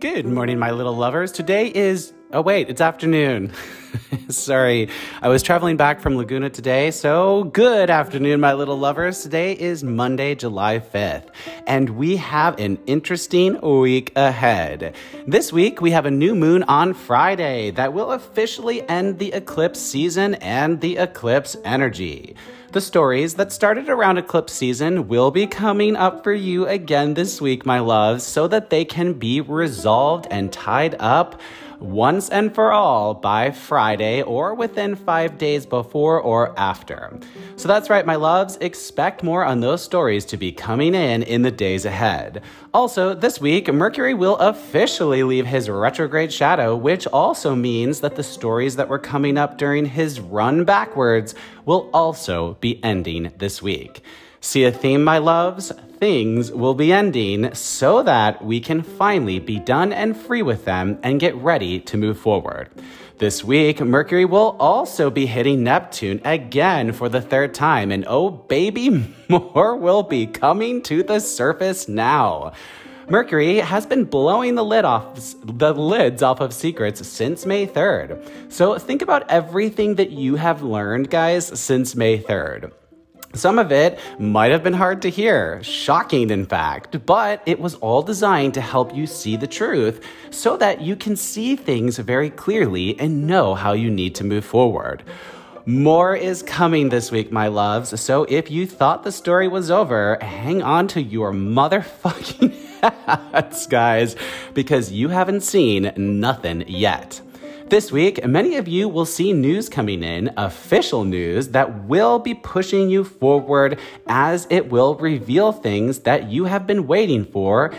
Good morning, my little lovers. Today is, oh, wait, it's afternoon. Sorry, I was traveling back from Laguna today, so good afternoon, my little lovers. Today is Monday, July 5th, and we have an interesting week ahead. This week, we have a new moon on Friday that will officially end the eclipse season and the eclipse energy. The stories that started around eclipse season will be coming up for you again this week, my loves, so that they can be resolved and tied up once and for all by Friday or within five days before or after. So that's right, my loves, expect more on those stories to be coming in in the days ahead. Also, this week, Mercury will officially leave his retrograde shadow, which also means that the stories that were coming up during his run backwards will also be ending this week. See a theme, my loves? Things will be ending so that we can finally be done and free with them and get ready to move forward. This week, Mercury will also be hitting Neptune again for the third time, and oh baby, more will be coming to the surface now. Mercury has been blowing the lid off the lids off of secrets since May 3rd. So think about everything that you have learned, guys, since May 3rd. Some of it might have been hard to hear, shocking in fact, but it was all designed to help you see the truth so that you can see things very clearly and know how you need to move forward. More is coming this week, my loves, so if you thought the story was over, hang on to your motherfucking hats, guys, because you haven't seen nothing yet. This week, many of you will see news coming in, official news that will be pushing you forward as it will reveal things that you have been waiting for.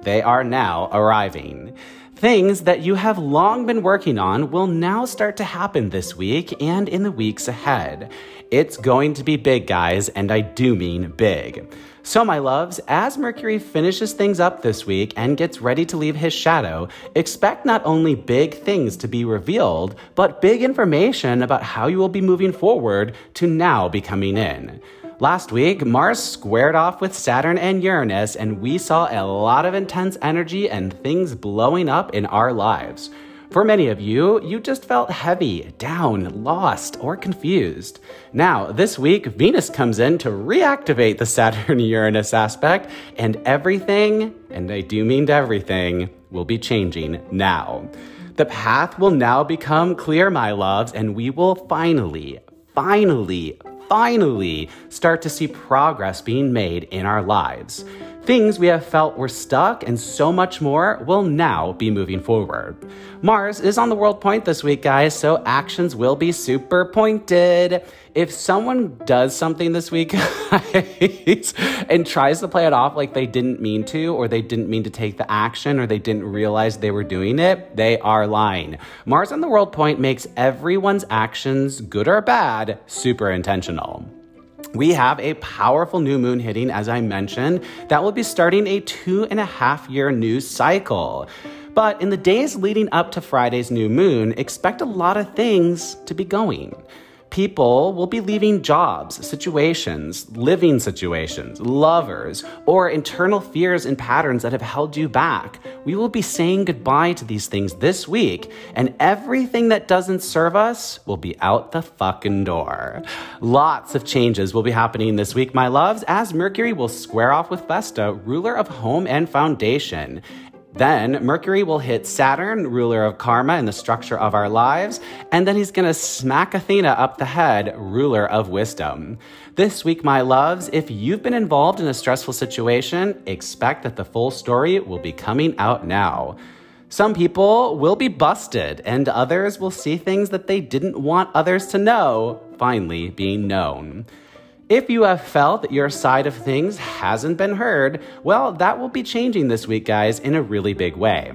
They are now arriving. Things that you have long been working on will now start to happen this week and in the weeks ahead. It's going to be big, guys, and I do mean big. So, my loves, as Mercury finishes things up this week and gets ready to leave his shadow, expect not only big things to be revealed, but big information about how you will be moving forward to now be coming in. Last week, Mars squared off with Saturn and Uranus, and we saw a lot of intense energy and things blowing up in our lives. For many of you, you just felt heavy, down, lost, or confused. Now, this week, Venus comes in to reactivate the Saturn Uranus aspect, and everything, and I do mean everything, will be changing now. The path will now become clear, my loves, and we will finally, finally, finally start to see progress being made in our lives. Things we have felt were stuck and so much more will now be moving forward. Mars is on the world point this week, guys, so actions will be super pointed. If someone does something this week and tries to play it off like they didn't mean to, or they didn't mean to take the action, or they didn't realize they were doing it, they are lying. Mars on the world point makes everyone's actions, good or bad, super intentional we have a powerful new moon hitting, as I mentioned, that will be starting a two and a half year news cycle. But in the days leading up to Friday's new moon, expect a lot of things to be going people will be leaving jobs, situations, living situations, lovers, or internal fears and patterns that have held you back. We will be saying goodbye to these things this week, and everything that doesn't serve us will be out the fucking door. Lots of changes will be happening this week, my loves, as Mercury will square off with Vesta, ruler of home and foundation. Then Mercury will hit Saturn, ruler of karma and the structure of our lives, and then he's going to smack Athena up the head, ruler of wisdom. This week, my loves, if you've been involved in a stressful situation, expect that the full story will be coming out now. Some people will be busted, and others will see things that they didn't want others to know finally being known. If you have felt that your side of things hasn't been heard, well, that will be changing this week, guys, in a really big way.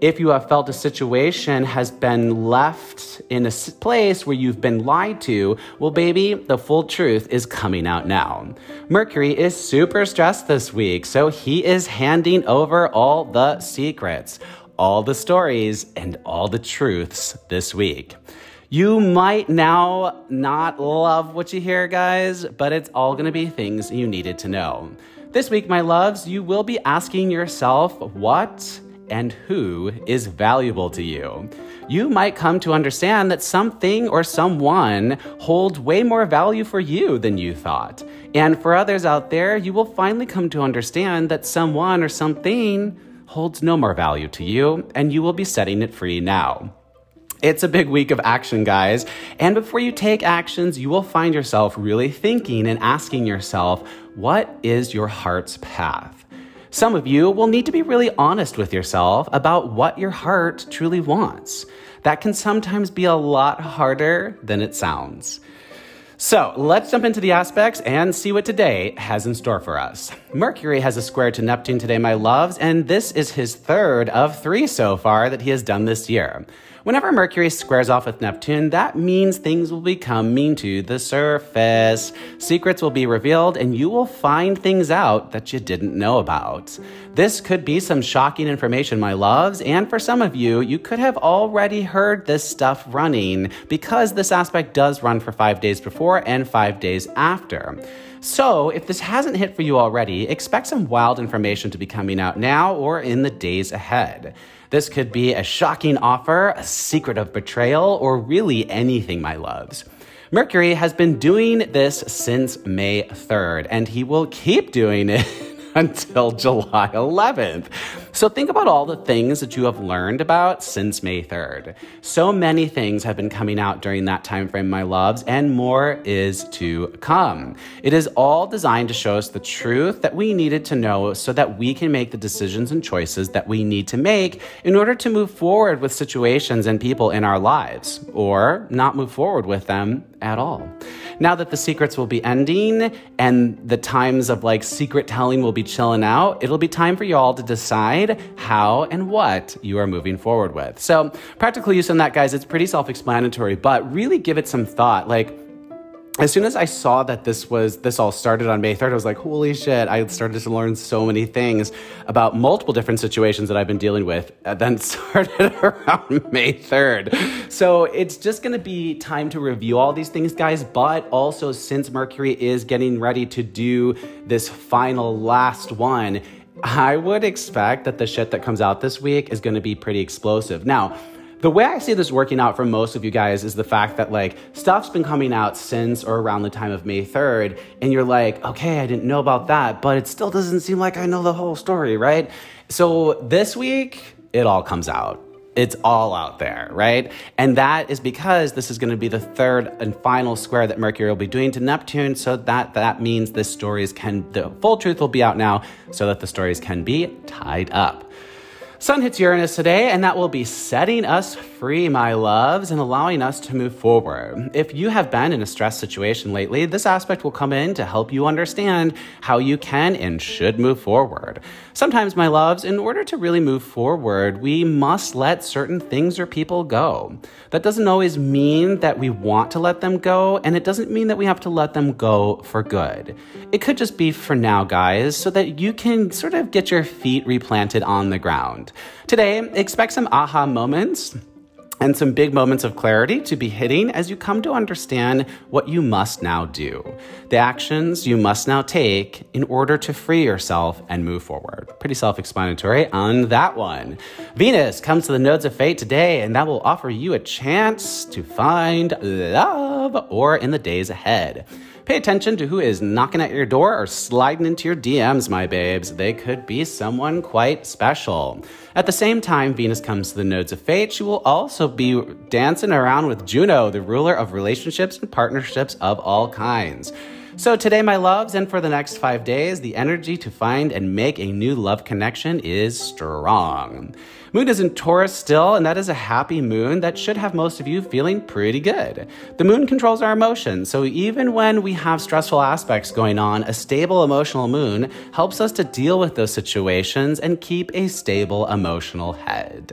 If you have felt a situation has been left in a place where you've been lied to, well, baby, the full truth is coming out now. Mercury is super stressed this week, so he is handing over all the secrets, all the stories, and all the truths this week. You might now not love what you hear, guys, but it's all gonna be things you needed to know. This week, my loves, you will be asking yourself what and who is valuable to you. You might come to understand that something or someone holds way more value for you than you thought. And for others out there, you will finally come to understand that someone or something holds no more value to you, and you will be setting it free now. It's a big week of action, guys. And before you take actions, you will find yourself really thinking and asking yourself, what is your heart's path? Some of you will need to be really honest with yourself about what your heart truly wants. That can sometimes be a lot harder than it sounds. So let's jump into the aspects and see what today has in store for us. Mercury has a square to Neptune today, my loves, and this is his third of three so far that he has done this year. Whenever Mercury squares off with Neptune, that means things will become mean to the surface. Secrets will be revealed, and you will find things out that you didn't know about. This could be some shocking information, my loves, and for some of you, you could have already heard this stuff running because this aspect does run for five days before and five days after. So, if this hasn't hit for you already, expect some wild information to be coming out now or in the days ahead. This could be a shocking offer, a secret of betrayal, or really anything, my loves. Mercury has been doing this since May 3rd, and he will keep doing it until July 11th. So think about all the things that you have learned about since May 3rd. So many things have been coming out during that time frame, my loves, and more is to come. It is all designed to show us the truth that we needed to know so that we can make the decisions and choices that we need to make in order to move forward with situations and people in our lives, or not move forward with them at all. Now that the secrets will be ending and the times of like secret telling will be chilling out, it'll be time for you all to decide how and what you are moving forward with. So, practical use on that, guys, it's pretty self explanatory, but really give it some thought. Like, as soon as I saw that this was this all started on May 3rd, I was like, holy shit, I started to learn so many things about multiple different situations that I've been dealing with then started around May 3rd. So it's just gonna be time to review all these things, guys, but also since Mercury is getting ready to do this final last one, I would expect that the shit that comes out this week is gonna be pretty explosive. Now, the way I see this working out for most of you guys is the fact that like stuff's been coming out since or around the time of May 3rd, and you're like, okay, I didn't know about that, but it still doesn't seem like I know the whole story, right? So this week, it all comes out. It's all out there, right? And that is because this is going to be the third and final square that Mercury will be doing to Neptune. So that that means the stories can the full truth will be out now, so that the stories can be tied up. Sun hits Uranus today, and that will be setting us free, my loves, and allowing us to move forward. If you have been in a stress situation lately, this aspect will come in to help you understand how you can and should move forward. Sometimes, my loves, in order to really move forward, we must let certain things or people go. That doesn't always mean that we want to let them go, and it doesn't mean that we have to let them go for good. It could just be for now, guys, so that you can sort of get your feet replanted on the ground. Today, expect some aha moments and some big moments of clarity to be hitting as you come to understand what you must now do, the actions you must now take in order to free yourself and move forward. Pretty self explanatory on that one. Venus comes to the nodes of fate today, and that will offer you a chance to find love or in the days ahead. Pay attention to who is knocking at your door or sliding into your DMs, my babes. They could be someone quite special. At the same time, Venus comes to the nodes of fate. She will also be dancing around with Juno, the ruler of relationships and partnerships of all kinds. So, today, my loves, and for the next five days, the energy to find and make a new love connection is strong. Moon is in Taurus still, and that is a happy moon that should have most of you feeling pretty good. The moon controls our emotions, so even when we have stressful aspects going on, a stable emotional moon helps us to deal with those situations and keep a stable emotional head.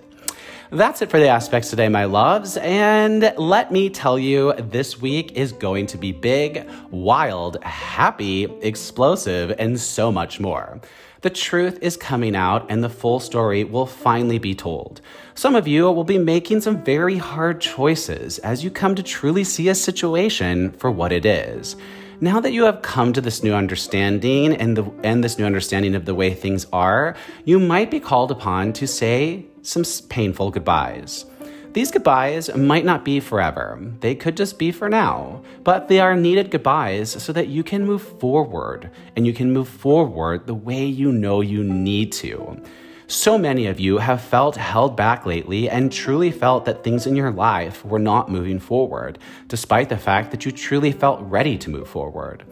That's it for the aspects today, my loves. And let me tell you, this week is going to be big, wild, happy, explosive, and so much more. The truth is coming out and the full story will finally be told. Some of you will be making some very hard choices as you come to truly see a situation for what it is. Now that you have come to this new understanding and, the, and this new understanding of the way things are, you might be called upon to say some painful goodbyes. These goodbyes might not be forever, they could just be for now, but they are needed goodbyes so that you can move forward and you can move forward the way you know you need to. So many of you have felt held back lately and truly felt that things in your life were not moving forward, despite the fact that you truly felt ready to move forward.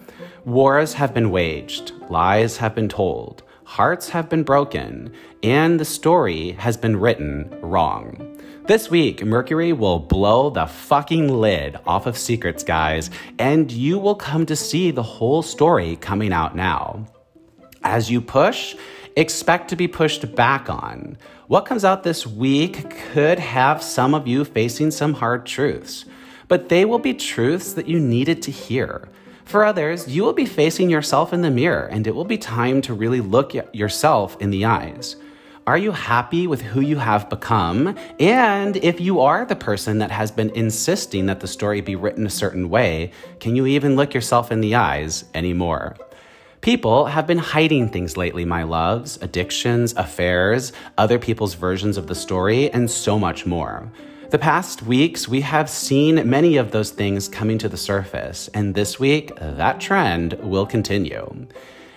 Wars have been waged, lies have been told, hearts have been broken, and the story has been written wrong. This week, Mercury will blow the fucking lid off of secrets, guys, and you will come to see the whole story coming out now. As you push, expect to be pushed back on. What comes out this week could have some of you facing some hard truths, but they will be truths that you needed to hear. For others, you will be facing yourself in the mirror, and it will be time to really look yourself in the eyes. Are you happy with who you have become? And if you are the person that has been insisting that the story be written a certain way, can you even look yourself in the eyes anymore? People have been hiding things lately, my loves addictions, affairs, other people's versions of the story, and so much more. The past weeks, we have seen many of those things coming to the surface, and this week, that trend will continue.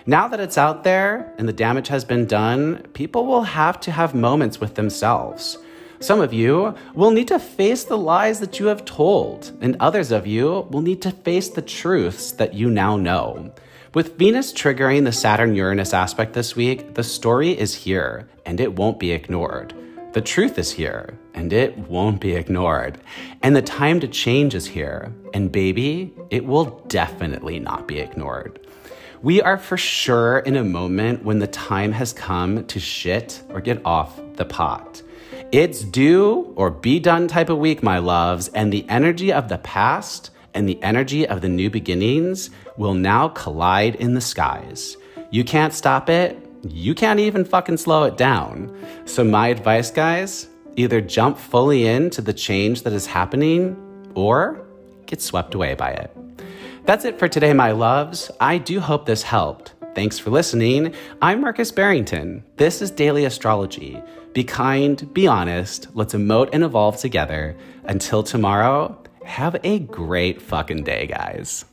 Now that it's out there and the damage has been done, people will have to have moments with themselves. Some of you will need to face the lies that you have told, and others of you will need to face the truths that you now know. With Venus triggering the Saturn Uranus aspect this week, the story is here and it won't be ignored. The truth is here and it won't be ignored. And the time to change is here. And baby, it will definitely not be ignored. We are for sure in a moment when the time has come to shit or get off the pot. It's do or be done type of week, my loves, and the energy of the past and the energy of the new beginnings will now collide in the skies. You can't stop it. You can't even fucking slow it down. So, my advice, guys either jump fully into the change that is happening or get swept away by it. That's it for today, my loves. I do hope this helped. Thanks for listening. I'm Marcus Barrington. This is Daily Astrology. Be kind, be honest, let's emote and evolve together. Until tomorrow, have a great fucking day, guys.